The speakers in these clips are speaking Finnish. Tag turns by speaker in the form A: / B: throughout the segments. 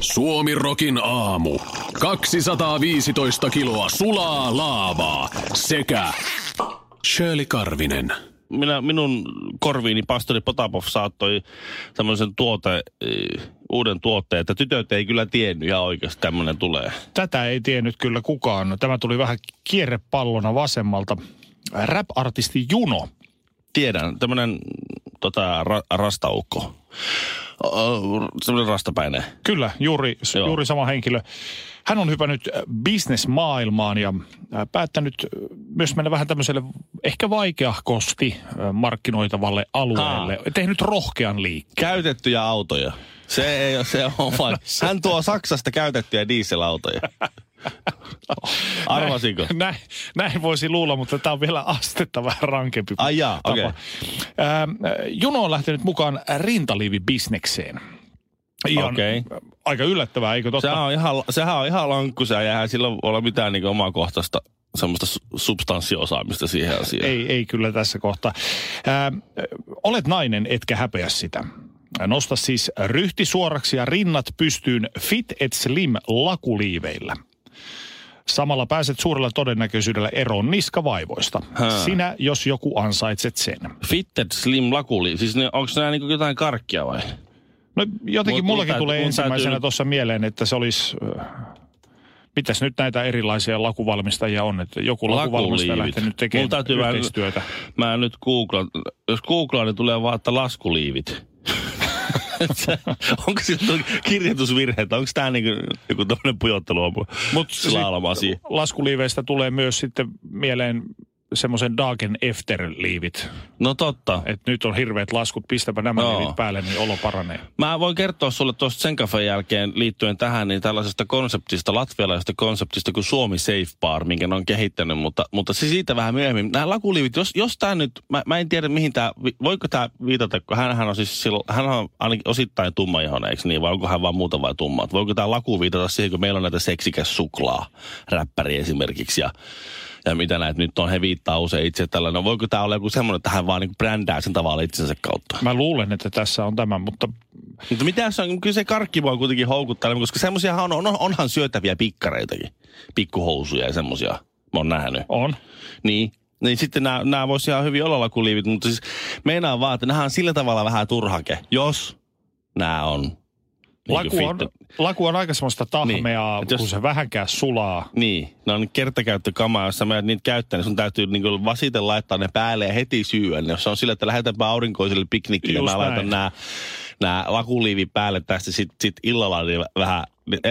A: Suomi Rokin aamu. 215 kiloa sulaa laavaa sekä Shirley Karvinen.
B: Minä, minun korviini pastori Potapov saattoi tämmöisen tuote, eh, uuden tuotteen, että tytöt ei kyllä tiennyt ihan oikeasti tämmöinen tulee.
C: Tätä ei tiennyt kyllä kukaan. Tämä tuli vähän kierrepallona vasemmalta. Rap-artisti Juno.
B: Tiedän, tämmöinen tota, ra, rastaukko. Semmoinen rastapäinen.
C: Kyllä, juuri,
B: Joo.
C: juuri sama henkilö. Hän on hypännyt äh, bisnesmaailmaan ja äh, päättänyt äh, myös mennä vähän tämmöiselle ehkä vaikeahkosti markkinoitavalle alueelle. Tehnyt rohkean liikkeen.
B: Käytettyjä autoja. Se ei ole se on vaan. Hän tuo Saksasta käytettyjä dieselautoja. Arvasinko?
C: Näin, näin voisi luulla, mutta tämä on vielä astetta vähän rankempi
B: Ai jaa,
C: tapa.
B: okei.
C: Ähm, Juno on lähtenyt mukaan rintaliivibisnekseen. Ihan
B: Okei.
C: aika yllättävää, eikö totta?
B: Sehän on ihan, sehän on ihan lankkusa ja eihän sillä ole mitään niin omakohtaista semmoista su- substanssiosaamista siihen asiaan.
C: Ei, ei kyllä tässä kohtaa. Ää, olet nainen, etkä häpeä sitä. Nosta siis ryhti suoraksi ja rinnat pystyyn Fit et Slim lakuliiveillä. Samalla pääset suurella todennäköisyydellä eroon niskavaivoista.
B: Hää.
C: Sinä, jos joku ansaitset sen.
B: Fitted Slim Lakuli, siis ne, onko nämä niin jotain karkkia vai?
C: No jotenkin
B: Mut
C: mullakin tulee
B: mun
C: ensimmäisenä
B: täytyy-
C: tuossa mieleen, että se olisi... äh, Mitäs nyt näitä erilaisia lakuvalmistajia on, että joku lakuvalmistaja
B: Lakuliivit.
C: lähtenyt tekemään
B: täytyy
C: yhteistyötä.
B: Mä nyt googlaan, jos googlaan, niin tulee vaan, että laskuliivit. Onko sillä kirjoitusvirhe, että onko tämä niinku joku tämmöinen pujottelu
C: Mut
B: slalom-asia?
C: laskuliiveistä tulee myös sitten mieleen semmoisen Dagen Efter-liivit.
B: No totta.
C: Että nyt on hirveät laskut, pistäpä nämä
B: Joo.
C: liivit päälle, niin olo paranee.
B: Mä voin kertoa sulle tuosta sen kafeen jälkeen liittyen tähän, niin tällaisesta konseptista, latvialaisesta konseptista kuin Suomi Safe Bar, minkä ne on kehittänyt, mutta, mutta se siitä vähän myöhemmin. Nämä lakuliivit, jos, jos tämä nyt, mä, mä, en tiedä mihin tämä, voiko tämä viitata, kun hänhän on siis silloin, hän on ainakin osittain tummaihoinen, eikö niin, vai onko hän vaan muuta vai tumma? Et Voiko tämä laku viitata siihen, kun meillä on näitä seksikäs suklaa, räppäri esimerkiksi, ja ja mitä näitä nyt on, he viittaa usein itse tällä. No voiko tämä olla joku semmoinen, että hän vaan niin brändää sen tavalla itsensä kautta?
C: Mä luulen, että tässä on tämä, mutta
B: Mutta mitä jos on, kyllä se karkki voi kuitenkin houkuttaa, koska semmoisiahan on, on, onhan syötäviä pikkareitakin. Pikkuhousuja ja semmoisia. Mä oon nähnyt.
C: on.
B: Niin. Niin sitten nämä, nämä voisi ihan hyvin olla lakuliivit, mutta siis meinaa vaan, että nämä on sillä tavalla vähän turhake, jos nämä on
C: Laku on, laku on aika semmoista tahmeaa,
B: Niin. Jos-
C: kun se vähänkään sulaa.
B: Niin, ne on kertakäyttökamaa, jos sä menet niitä käyttää, niin sun täytyy niin vasiten laittaa ne päälle ja heti syyä. Niin Jos se on sillä, että lähdetäänpä aurinkoiselle piknikille,
C: Just
B: mä laitan
C: näin.
B: nämä, nämä lakuliivit päälle tästä sit, sit illalla niin vähän...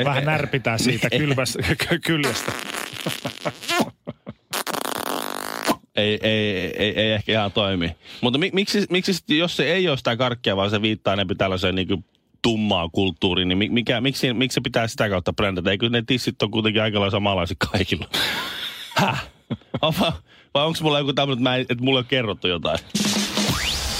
C: Vähän närpitään siitä kylmästä, kyljestä.
B: Ei, ei, ei, ei ehkä ihan toimi. Mutta mi, miksi, miksi sit, jos se ei ole sitä karkkia, vaan se viittaa enemmän tällaiseen niin tummaan kulttuuriin, niin mi- mikä, miksi, miksi se pitää sitä kautta brändätä? Eikö ne tissit on kuitenkin aika lailla samanlaiset kaikilla? Häh? Vai onko mulla joku tämmöinen, että, että mulle on kerrottu jotain?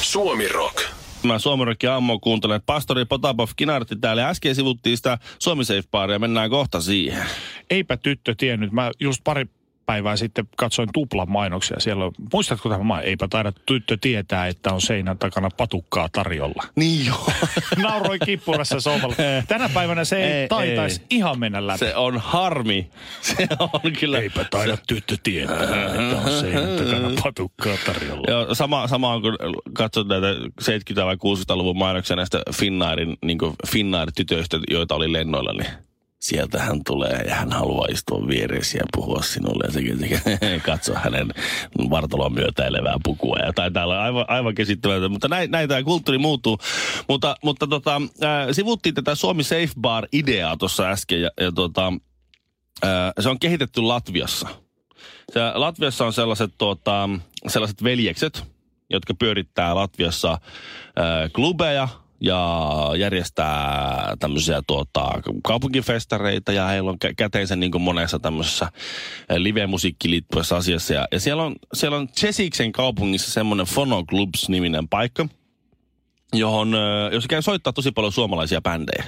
A: Suomi Rock.
B: Mä Suomenrokki Ammo kuuntelen. Pastori Potapov Kinartti täällä. Äsken sivuttiin sitä Suomi Safe Baria. Mennään kohta siihen.
C: Eipä tyttö tiennyt. Mä just pari päivää sitten katsoin tuplan mainoksia. Siellä on, muistatko tämä main? Eipä taida tyttö tietää, että on seinän takana patukkaa tarjolla.
B: Niin joo.
C: Nauroi kippurassa sohvalla. Tänä päivänä se ei,
B: Ei,
C: taitaisi
B: ei.
C: ihan mennä läpi.
B: Se on harmi. Se on kyllä.
C: Eipä taida tyttö tietää, että on seinän takana patukkaa tarjolla.
B: Joo, sama, sama on, kun katsot näitä 70- vai 60-luvun mainoksia näistä Finnairin, niin Finnair-tytöistä, joita oli lennoilla, niin sieltä hän tulee ja hän haluaa istua vieressä ja puhua sinulle ja sekin, katso hänen vartalon myötäilevää pukua ja tai täällä aivan, aivan käsittämätöntä, mutta näin, näin tämä kulttuuri muuttuu. Mutta, mutta tota, sivuttiin tätä Suomi Safe Bar-ideaa tuossa äsken ja, ja tota, se on kehitetty Latviassa. Se, Latviassa on sellaiset, tuota, sellaiset veljekset, jotka pyörittää Latviassa äh, klubeja ja järjestää tämmöisiä tuota, kaupunkifestareita ja heillä on kä- käteensä niin monessa tämmöisessä eh, live-musiikkiin liittyvässä asiassa. Ja, ja siellä on, siellä on Chesiksen kaupungissa semmoinen Phono Clubs-niminen paikka, johon, eh, jos käy soittaa tosi paljon suomalaisia bändejä.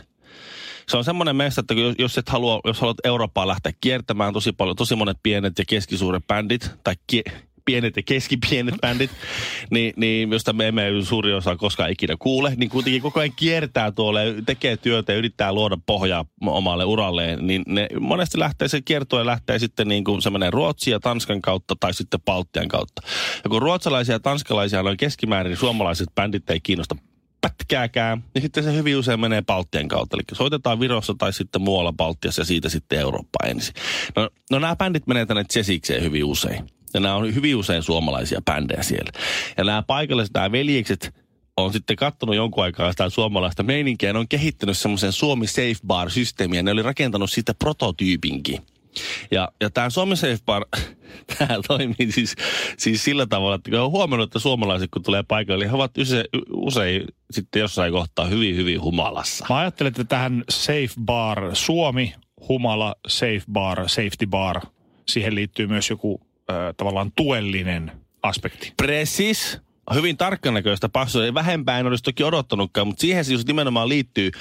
B: Se on semmoinen mesta, että jos- jos et halua, jos haluat Eurooppaa lähteä kiertämään tosi paljon, tosi monet pienet ja keskisuuret bändit, tai kie, pienet ja keskipienet bändit, niin, niin josta me emme suuri osa koskaan ikinä kuule, niin kuitenkin koko ajan kiertää tuolle, tekee työtä ja yrittää luoda pohjaa omalle uralleen, niin ne monesti lähtee, se kiertue lähtee sitten niin kuin se menee Ruotsin ja Tanskan kautta tai sitten Baltian kautta. Ja kun ruotsalaisia ja tanskalaisia noin keskimäärin, niin suomalaiset bändit ei kiinnosta pätkääkään, niin sitten se hyvin usein menee Baltian kautta. Eli soitetaan Virossa tai sitten muualla Baltiassa ja siitä sitten Eurooppaan ensin. No, no nämä bändit menee tänne Chesikseen hyvin usein. Ja nämä on hyvin usein suomalaisia bändejä siellä. Ja nämä paikalliset, nämä veljekset, on sitten katsonut jonkun aikaa sitä suomalaista meininkiä. Ne on kehittänyt semmoisen Suomi Safe Bar-systeemiä. Ne oli rakentanut siitä prototyypinkin. Ja, ja tämä Suomi Safe Bar, tämä toimii siis, siis sillä tavalla, että kun on huomannut, että suomalaiset kun tulee paikalle, niin he ovat usein, usein sitten jossain kohtaa hyvin, hyvin humalassa.
C: Mä ajattelen, että tähän Safe Bar Suomi, Humala, Safe Bar, Safety Bar, siihen liittyy myös joku tavallaan tuellinen aspekti.
B: Precis. Hyvin tarkkanäköistä passua. Ei vähempää en olisi toki odottanutkaan, mutta siihen se just nimenomaan liittyy.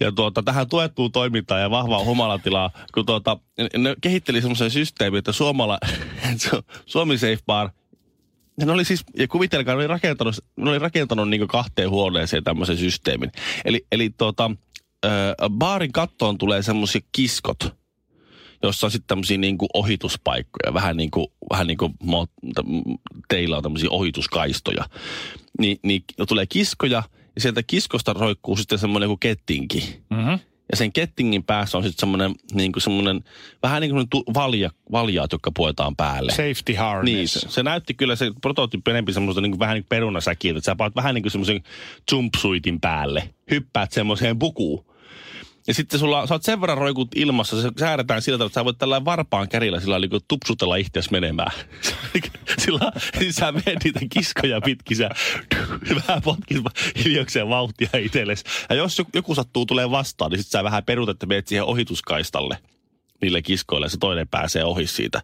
B: Ja tuota, tähän tuettuun toimintaan ja vahvaan humalatilaa, kun tuota, ne kehitteli semmoisen systeemin, että Suomala, Suomi Safe Bar, ne oli siis, ja kuvitelkaa, ne oli rakentanut, ne oli rakentanut niin kahteen huoneeseen tämmöisen systeemin. Eli, eli tuota, ö, baarin kattoon tulee semmoisia kiskot, jossa on sitten tämmöisiä niinku ohituspaikkoja, vähän niin kuin, vähän niin kuin teillä on tämmöisiä ohituskaistoja. Ni, niin tulee kiskoja ja sieltä kiskosta roikkuu sitten semmoinen kuin kettinki.
C: Mm-hmm.
B: Ja sen kettingin päässä on sitten semmoinen, niin kuin semmoinen, vähän niin kuin tu- valja, valjaat, jotka puetaan päälle.
C: Safety harness.
B: Niin, se, se näytti kyllä se prototyyppi enempi semmoista niin kuin, vähän niin kuin perunasäkiä, että sä paat vähän niin kuin semmoisen jumpsuitin päälle. Hyppäät semmoiseen pukuun. Ja sitten sulla, sä oot sen verran roikut ilmassa, se säädetään sillä tavalla, että sä voit tällä varpaan kärillä sillä niin tupsutella itseäsi menemään. sillä siis sä menet niitä kiskoja pitkin, sä vähän potkit hiljakseen vauhtia itsellesi. Ja jos joku- joku sattuu tulee vastaan, niin sit sä vähän perut, että menet siihen ohituskaistalle niille kiskoille ja se toinen pääsee ohi siitä.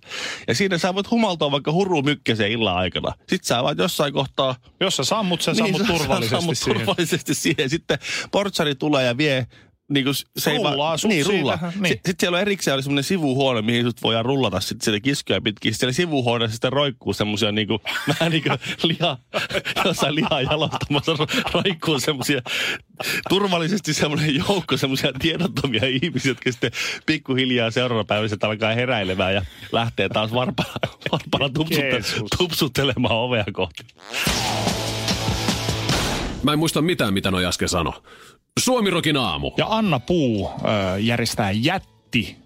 B: Ja siinä sä voit humaltaa vaikka hurru mykkäseen illan aikana. Sitten sä vaan jossain kohtaa
C: Jos sä sammut, sä sammut
B: sä
C: turvallisesti
B: sammut
C: siihen.
B: turvallisesti siihen. Sitten portsari tulee ja vie niin kuin se
C: Rullaa
B: ei
C: sut
B: niin, rullaa.
C: niin.
B: Sitten siellä on erikseen oli semmoinen sivuhuone, mihin sut voidaan rullata sitten siellä kiskoja pitkin. Sitten siellä sivuhuoneessa sitten roikkuu semmoisia niin kuin, vähän niin kuin liha, jossain lihaa jalostamassa ro- roikkuu semmoisia turvallisesti semmoinen joukko semmoisia tiedottomia ihmisiä, jotka sitten pikkuhiljaa seuraavana päivänä sitten alkaa heräilemään ja lähtee taas varpalla, varpalla tupsutte, tupsuttelemaan ovea kohti.
A: Mä en muista mitään, mitä noi äsken sano. Suomirokin aamu.
C: Ja Anna Puu ö, järjestää jätti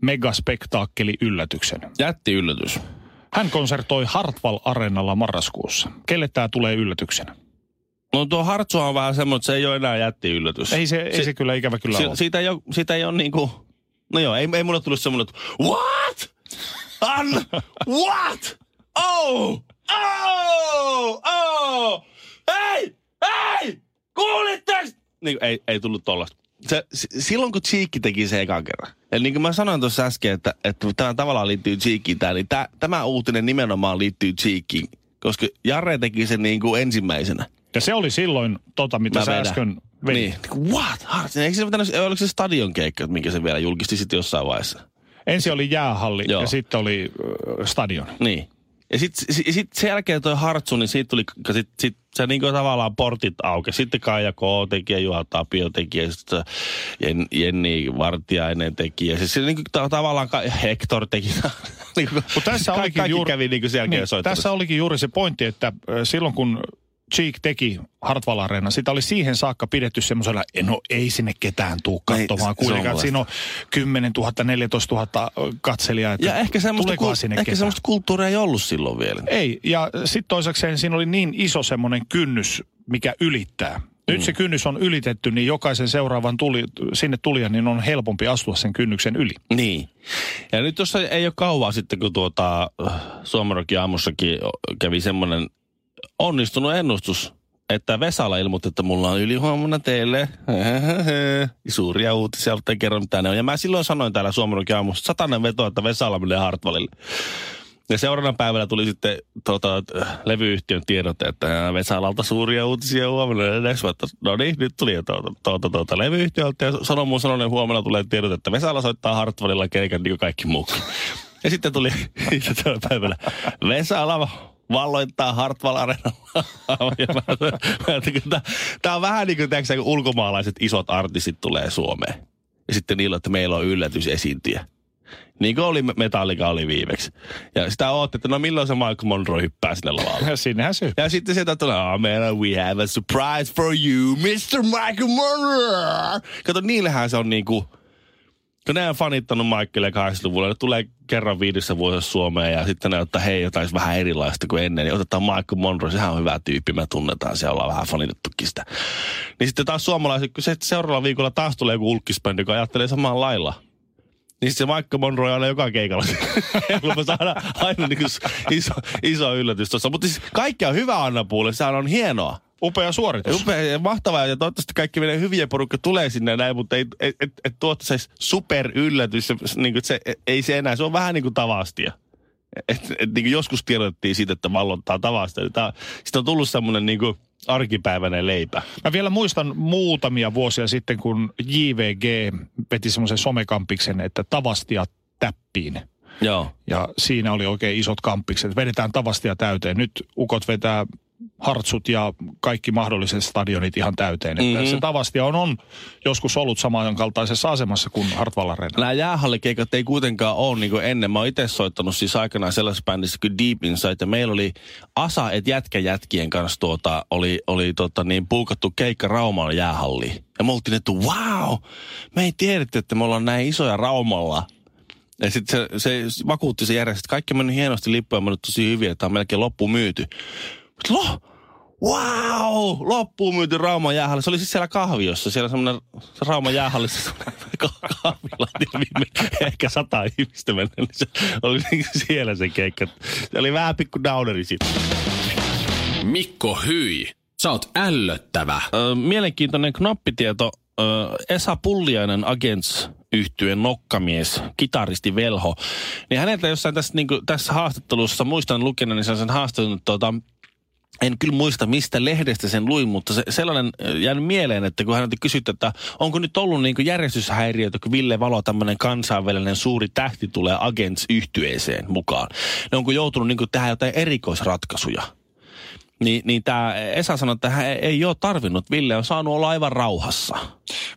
C: megaspektaakkeli yllätyksen.
B: Jätti yllätys.
C: Hän konsertoi Hartwall Areenalla marraskuussa. Kelle tämä tulee yllätyksenä?
B: No tuo Hartsu on vähän semmoinen, että se ei ole enää jätti yllätys.
C: Ei se, ei se kyllä ikävä kyllä
B: si-
C: ole.
B: siitä, ei ole, siitä ei ole niinku, no joo, ei, ei mulle tullut semmoinen, että what? Anna, what? Oh, oh, oh, hei, hei, kuulitteko? Niin, ei, ei tullut tollasta. Se, silloin kun Cheekki teki se ekan kerran. Eli niin kuin mä sanoin tuossa äsken, että, että tämä tavallaan liittyy Cheekkiin tää, niin tää, tämä uutinen nimenomaan liittyy Cheekkiin. Koska Jare teki sen niin kuin ensimmäisenä.
C: Ja se oli silloin tota, mitä
B: Mä
C: sä
B: vedän.
C: äsken vedit.
B: Niin. What? Eikö se pitänyt, oliko se stadion keikka, minkä se vielä julkisti sitten jossain vaiheessa?
C: Ensin oli jäähalli
B: Joo.
C: ja sitten oli stadion.
B: Niin. Ja sitten sit, sit sen jälkeen toi Hartsu, niin siitä tuli, sit, sit, se niinku tavallaan portit auki. Sitten Kaija K. teki ja Juha Tapio teki ja sitten Jen, Jenni Vartiainen teki. Ja siis se niinku ta- tavallaan ka- Hector teki. niinku,
C: tässä
B: ka-
C: olikin
B: kaikki
C: juuri,
B: kävi niinku sen jälkeen
C: niin, tässä olikin juuri se pointti, että ö, silloin kun Cheek teki Hartwall Areena, sitä oli siihen saakka pidetty semmoisella, no ei sinne ketään tuu
B: Ei,
C: katsomaan. Kuitenkaan, siinä on 10 000, 14 000 katselijaa. Että
B: Ja ehkä semmoista, kul-
C: sinne
B: ehkä
C: ketään?
B: semmoista kulttuuria ei ollut silloin vielä.
C: Ei, ja sitten toisekseen siinä oli niin iso semmoinen kynnys, mikä ylittää. Nyt
B: Mm.
C: se kynnys on ylitetty, niin jokaisen seuraavan tuli, sinne tulijan niin on helpompi astua sen kynnyksen yli.
B: Niin. Ja nyt tuossa ei ole kauaa sitten, kun tuota Suomerokin aamussakin kävi semmoinen onnistunut ennustus, että Vesala ilmoitti, että mulla on ylihuomenna teille suuria uutisia, mutta ei kerro mitä ne on. Ja mä silloin sanoin täällä Suomen aamussa, satanen veto, että Vesala menee Hartwallille. Ja seuraavana päivänä tuli sitten tota, levyyhtiön tiedot, että Vesalalta suuria uutisia huomenna. Ja next, että no niin, nyt tuli tuota, tuota, tuota, levyyhtiöltä ja sanoi mun sanonen huomenna tulee tiedot, että Vesala soittaa Hartwallilla keikan niin kuin kaikki muukin. Ja sitten tuli seuraavana päivänä Vesala valloittaa Hartwall Arenalla. Tämä on vähän niin kuin, tiiäksä, kun ulkomaalaiset isot artistit tulee Suomeen. Ja sitten niillä, että meillä on yllätysesiintyjä. Niin kuin oli Metallica oli viimeksi. Ja sitä ootte, että no milloin se Michael Monroe hyppää sinne lavalle.
C: Ja sinnehän se
B: Ja sitten sieltä tulee, oh man, we have a surprise for you, Mr. Michael Monroe. Kato, niillähän se on niinku, kun ne on fanittanut Michaelia 80-luvulla, ne tulee kerran viidessä vuodessa Suomeen ja sitten ne ottaa, hei, jotain vähän erilaista kuin ennen. Niin otetaan Michael Monroe, sehän on hyvä tyyppi, me tunnetaan, siellä ollaan vähän fanitettukin sitä. Niin sitten taas suomalaiset, kun se seuraavalla viikolla taas tulee joku ulkkisbändi, joka ajattelee samalla lailla. Niin se Michael Monroe on aina joka keikalla. me saadaan aina niin iso, iso yllätys tuossa. Mutta siis kaikki on hyvä Anna Puule, sehän on hienoa.
C: Upea suoritus.
B: Upea ja mahtavaa ja toivottavasti kaikki meidän hyviä porukka tulee sinne näin, mutta ei, et, et, et tuottaisi super yllätys. Niin kuin se, ei se enää, se on vähän niin kuin tavastia. Et, et, niin kuin joskus tiedottiin siitä, että vallottaa tavastia. Sitten on tullut semmoinen niin kuin arkipäiväinen leipä.
C: Mä vielä muistan muutamia vuosia sitten, kun JVG veti semmoisen somekampiksen, että tavastia täppiin.
B: Joo.
C: Ja siinä oli oikein isot kampikset. Vedetään tavastia täyteen. Nyt ukot vetää hartsut ja kaikki mahdolliset stadionit ihan täyteen. Että mm-hmm. Se Tavastia on, on joskus ollut samankaltaisessa asemassa kuin Hartwall Arena.
B: Nämä jäähallikeikat ei kuitenkaan ole niin kuin ennen. Mä oon itse soittanut siis aikanaan sellaisessa bändissä kuin Deep Inside. Ja meillä oli Asa et jätkä jätkien kanssa tuota, oli, oli tota niin, puukattu keikka Rauman jäähalliin. Ja me oltiin, että wow, me ei tiedetty, että me ollaan näin isoja Raumalla. Ja sitten se, se vakuutti se järjestö, että kaikki meni hienosti lippuja, on tosi hyviä, että on melkein loppu myyty. Lo, wow, loppuun myyty Rauman jäähalli. Se oli siis siellä kahviossa, siellä semmoinen se Rauman jäähallissa kahvila, viime, ehkä sata ihmistä mennä, niin se oli niin siellä se keikka. Se oli vähän pikku downeri sitten.
A: Mikko Hyi, sä oot ällöttävä.
B: Ö, mielenkiintoinen knoppitieto. Ö, Esa Pulliainen Agents yhtyeen nokkamies, kitaristi Velho, niin häneltä jossain tässä, niin kuin, tässä haastattelussa, muistan lukeneeni sen haastattelun, että tuota, en kyllä muista, mistä lehdestä sen luin, mutta se, sellainen jäänyt mieleen, että kun häneltä kysytty, että onko nyt ollut niin järjestyshäiriöitä, kun Ville Valo, tämmöinen kansainvälinen suuri tähti, tulee agents yhtyeeseen mukaan. Ne onko joutunut niin tehdä jotain erikoisratkaisuja? Niin, niin tämä Esa sanoi, että hän ei ole tarvinnut. Ville on saanut olla aivan rauhassa.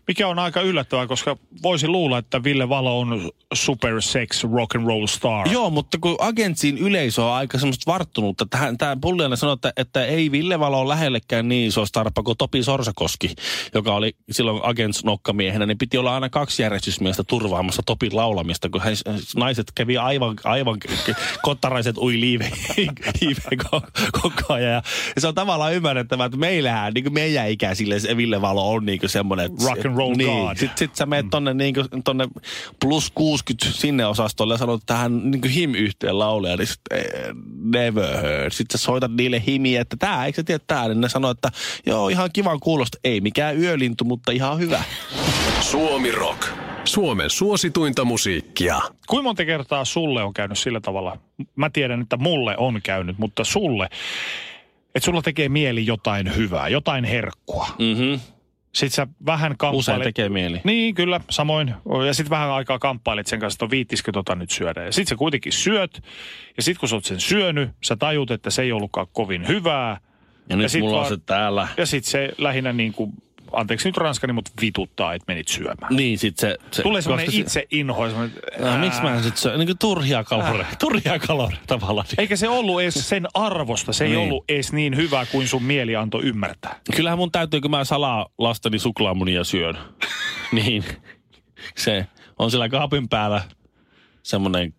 C: Mikä on aika yllättävää, koska voisi luulla, että Ville Valo on super sex rock and roll star.
B: Joo, mutta kun agentsin yleisö on aika semmoista varttunutta, että tämä Pulliainen sanoi, että, että ei Ville Valo ole lähellekään niin iso starpa kuin Topi Sorsakoski, joka oli silloin agents nokkamiehenä, niin piti olla aina kaksi järjestysmiestä turvaamassa Topin laulamista, kun hän, naiset kävi aivan, aivan kottaraiset ui liive, liive koko ajan. Ja se on tavallaan ymmärrettävää, että meillähän, niin kuin meidän ikäisille se Ville Valo on niin semmoinen,
C: rock and roll
B: niin.
C: god.
B: Sitten sit sä menet tonne, niin kuin, tonne plus 60 sinne osastolle ja sanot tähän niin him-yhteen lauleja, niin sit, eh, never heard. Sitten sä soitat niille himiä, että tää, eikö sä tiedä tää? Niin ne sanoo, että joo, ihan kivan kuulosta. Ei mikään yölintu, mutta ihan hyvä.
A: Suomi Rock. Suomen suosituinta musiikkia.
C: Kuinka monta kertaa sulle on käynyt sillä tavalla? Mä tiedän, että mulle on käynyt, mutta sulle, että sulla tekee mieli jotain hyvää, jotain herkkua.
B: Mm-hmm.
C: Sitten sä vähän kamppailet.
B: Usein tekee mieli.
C: Niin, kyllä, samoin. Ja sitten vähän aikaa kamppailet sen kanssa, että on viittisikö tota nyt syödä. Ja sitten sä kuitenkin syöt. Ja sitten kun sä oot sen syönyt, sä tajut, että se ei ollutkaan kovin hyvää.
B: Ja nyt
C: sit
B: mulla on
C: vaan-
B: se täällä.
C: Ja sitten se lähinnä niin kuin, anteeksi nyt ranskani, mutta vituttaa, että menit syömään.
B: Niin, sit se... se
C: Tulee semmoinen
B: se-
C: itse inho. semmoinen,
B: No, miksi mä en sit syö? Niin kuin turhia kaloreja. Turhia kaloreja tavallaan.
C: Eikä se ollut edes sen arvosta. Se ei
B: Niin.
C: ollut edes niin hyvä kuin sun mieli antoi ymmärtää.
B: Kyllähän mun täytyy, kun mä salaa lasteni suklaamunia syön, niin se on siellä kaapin päällä semmoinen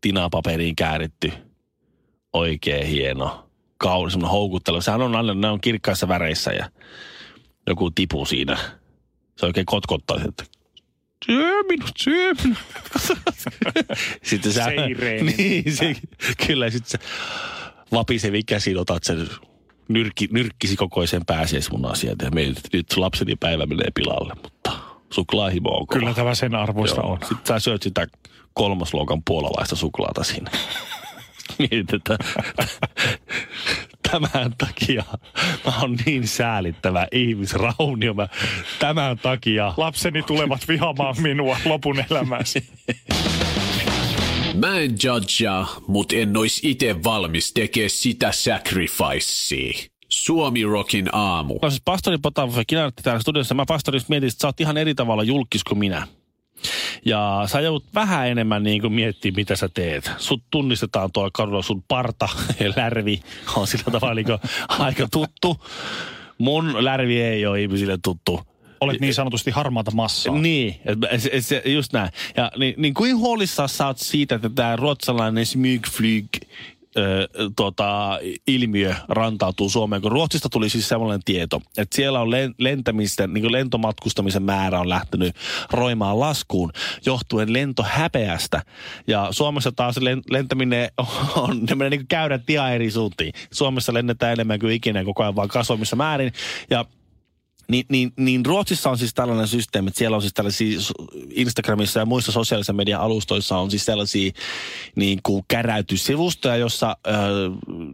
B: tinapaperiin kääritty oikein hieno, kaunis, semmoinen houkuttelu. Sehän on aina, ne on kirkkaissa väreissä ja joku tipu siinä. Se oikein kotkottaa, että syö minut, syö minut. sitten sä, niin, se, kyllä, sitten sä vapisevi käsin otat sen nyrkki, nyrkkisi kokoisen pääsiäismunan sieltä. Ja että nyt lapseni päivä menee pilalle, mutta suklaahimo on kova.
C: Kyllä tämä sen arvoista
B: Joo.
C: on.
B: Sitten sä syöt sitä kolmasluokan puolalaista suklaata siinä. Mietit, että tämän takia mä oon niin säälittävä ihmisraunio. Mä tämän takia
C: Lapseni tulevat vihaamaan minua lopun elämäsi.
A: Mä en judgea, mut en ois ite valmis tekee sitä sacrificea. Suomi Rockin aamu.
B: No siis pastori Potapov ja Kinartti täällä studiossa. Mä pastori mietin, että sä oot ihan eri tavalla julkis kuin minä. Ja sä joudut vähän enemmän niin kuin miettimään, mitä sä teet. Sut tunnistetaan tuolla kadulla, sun parta ja lärvi on sillä tavalla niin kuin aika tuttu. Mun lärvi ei ole ihmisille tuttu.
C: Olet niin sanotusti harmaata massaa.
B: Niin, se, just näin. Ja niin, niin kuin huolissaan sä oot siitä, että tämä ruotsalainen smygflyg tota, ilmiö rantautuu Suomeen, kun Ruotsista tuli siis sellainen tieto, että siellä on len, lentämisten, niin lentomatkustamisen määrä on lähtenyt roimaan laskuun johtuen lentohäpeästä. Ja Suomessa taas len, lentäminen on menee niin käydä ihan eri suuntiin. Suomessa lennetään enemmän kuin ikinä koko ajan vaan kasvamissa määrin. Ja niin, niin, niin Ruotsissa on siis tällainen systeemi, että siellä on siis tällaisia Instagramissa ja muissa sosiaalisen median alustoissa on siis sellaisia niin kuin käräytyssivustoja, jossa ö,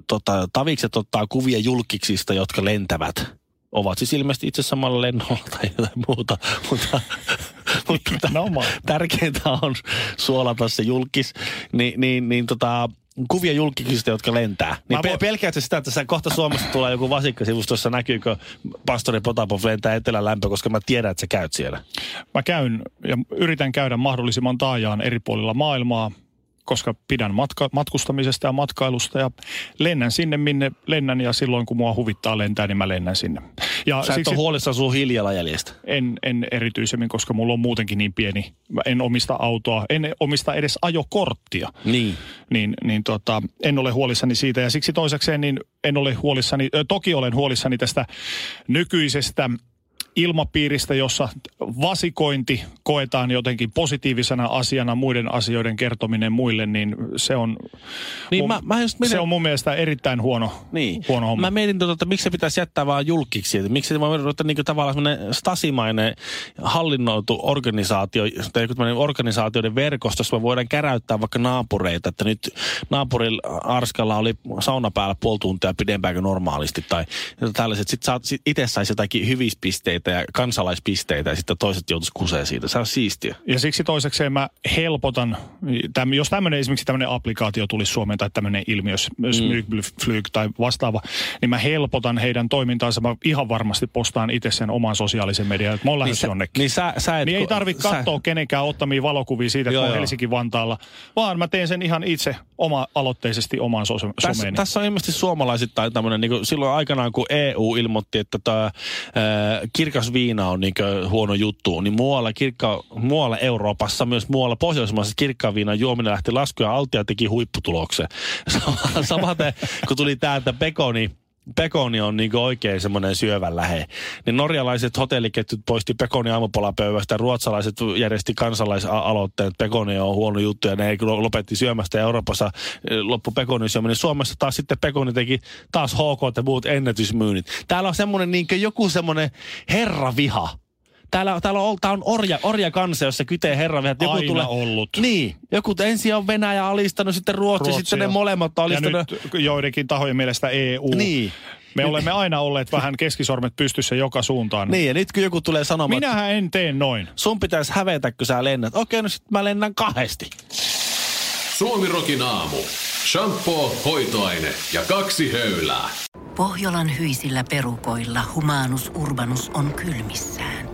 B: tota, tavikset ottaa kuvia julkiksista, jotka lentävät. Ovat siis ilmeisesti itse samalla lennolla tai jotain muuta, mutta, mutta tärkeintä on suolata se julkis, niin, niin, niin tota, kuvia julkisista, jotka lentää. Niin
C: voin-
B: pelkäätkö sitä, että sä kohta Suomesta tulee joku vasikkasivusto, jossa näkyykö pastori Potapov lentää etelän lämpö, koska mä tiedän, että sä käyt siellä.
C: Mä käyn ja yritän käydä mahdollisimman taajaan eri puolilla maailmaa, koska pidän matka- matkustamisesta ja matkailusta ja lennän sinne, minne lennän ja silloin kun mua huvittaa lentää, niin mä lennän sinne. Ja
B: Sä et ole huolissaan sun hiilijalanjäljestä.
C: en, en erityisemmin, koska mulla on muutenkin niin pieni. Mä en omista autoa, en omista edes ajokorttia.
B: Niin.
C: Niin, niin tota, en ole huolissani siitä ja siksi toisekseen niin en ole huolissani, toki olen huolissani tästä nykyisestä ilmapiiristä, jossa vasikointi koetaan jotenkin positiivisena asiana, muiden asioiden kertominen muille, niin se on,
B: Niin
C: mun,
B: mä- mä just mietin-
C: se on mun mielestä erittäin huono,
B: Niin.
C: huono homma.
B: Mä mietin, tuota, että miksi se pitäisi jättää vaan julkiksi. Että miksi se voi ruveta niin tavallaan semmoinen stasimainen hallinnoitu organisaatio, tai joku organisaatioiden verkosto, jossa me voidaan käräyttää vaikka naapureita, että nyt naapurilla Arskalla oli sauna päällä puoli tuntia pidempään kuin normaalisti, tai tällaiset. Sitten sit itse saisi jotakin hyvispisteitä ja kansalaispisteitä, ja sitten toiset joutuisi kuseen siitä. Se on siistiä.
C: Ja siksi toisekseen mä helpotan, täm, jos tämmöinen esimerkiksi tämmöinen applikaatio tulisi Suomeen tai tämmöinen ilmiö, Smygflyg tai vastaava, niin mä helpotan heidän toimintaansa. Mä ihan varmasti postaan itse sen oman sosiaalisen median, että mä oon lähdössä
B: sä,
C: jonnekin.
B: niin sä, sä et,
C: Niin ei tarvitse
B: sä-
C: katsoa kenenkään ottamia valokuvia siitä, että
B: Joo, joo.
C: Helsinki-Vantaalla, vaan mä teen sen ihan itse oma-aloitteisesti omaan so-
B: Tässä,
C: someeni.
B: tässä on ilmeisesti suomalaisittain tämmöinen, niin silloin aikanaan kun EU ilmoitti, että tämä kirkas viina on niin huono juttu, niin muualla, kirkka, muualla Euroopassa, myös muualla Pohjoismaissa kirkkaan viinan juominen lähti laskuun ja Altia teki huipputuloksen. Sama- Samaten kun tuli tämä, että pekoni, pekoni on niin oikein semmoinen syövän lähe. Niin norjalaiset hotelliketjut poisti pekoni aamupalapöydästä, ruotsalaiset järjesti kansalaisaloitteen, että pekoni on huono juttu ja ne lopetti syömästä. Ja Euroopassa loppu pekonin syöminen. Suomessa taas sitten pekoni teki taas HK ja muut ennätysmyynnit. Täällä on semmoinen niin joku semmoinen herraviha. Täällä, täällä on, tää on orja, orja kansa, jossa kytee herraviha. että Joku
C: Aina
B: tulee,
C: ollut.
B: Niin. Joku ensin on Venäjä alistanut, sitten Ruotsi,
C: Ruotsi
B: sitten ne molemmat on
C: ja
B: alistanut.
C: nyt joidenkin tahojen mielestä EU.
B: Niin.
C: Me olemme aina olleet vähän keskisormet pystyssä joka suuntaan.
B: Niin, ja nyt kun joku tulee sanomaan,
C: Minähän en tee noin.
B: sun pitäisi hävetä, kun sä lennät. Okei, no sit mä lennän kahdesti.
A: Suomi Rockin aamu. Shampoo, hoitoaine ja kaksi höylää.
D: Pohjolan hyisillä perukoilla humanus urbanus on kylmissään.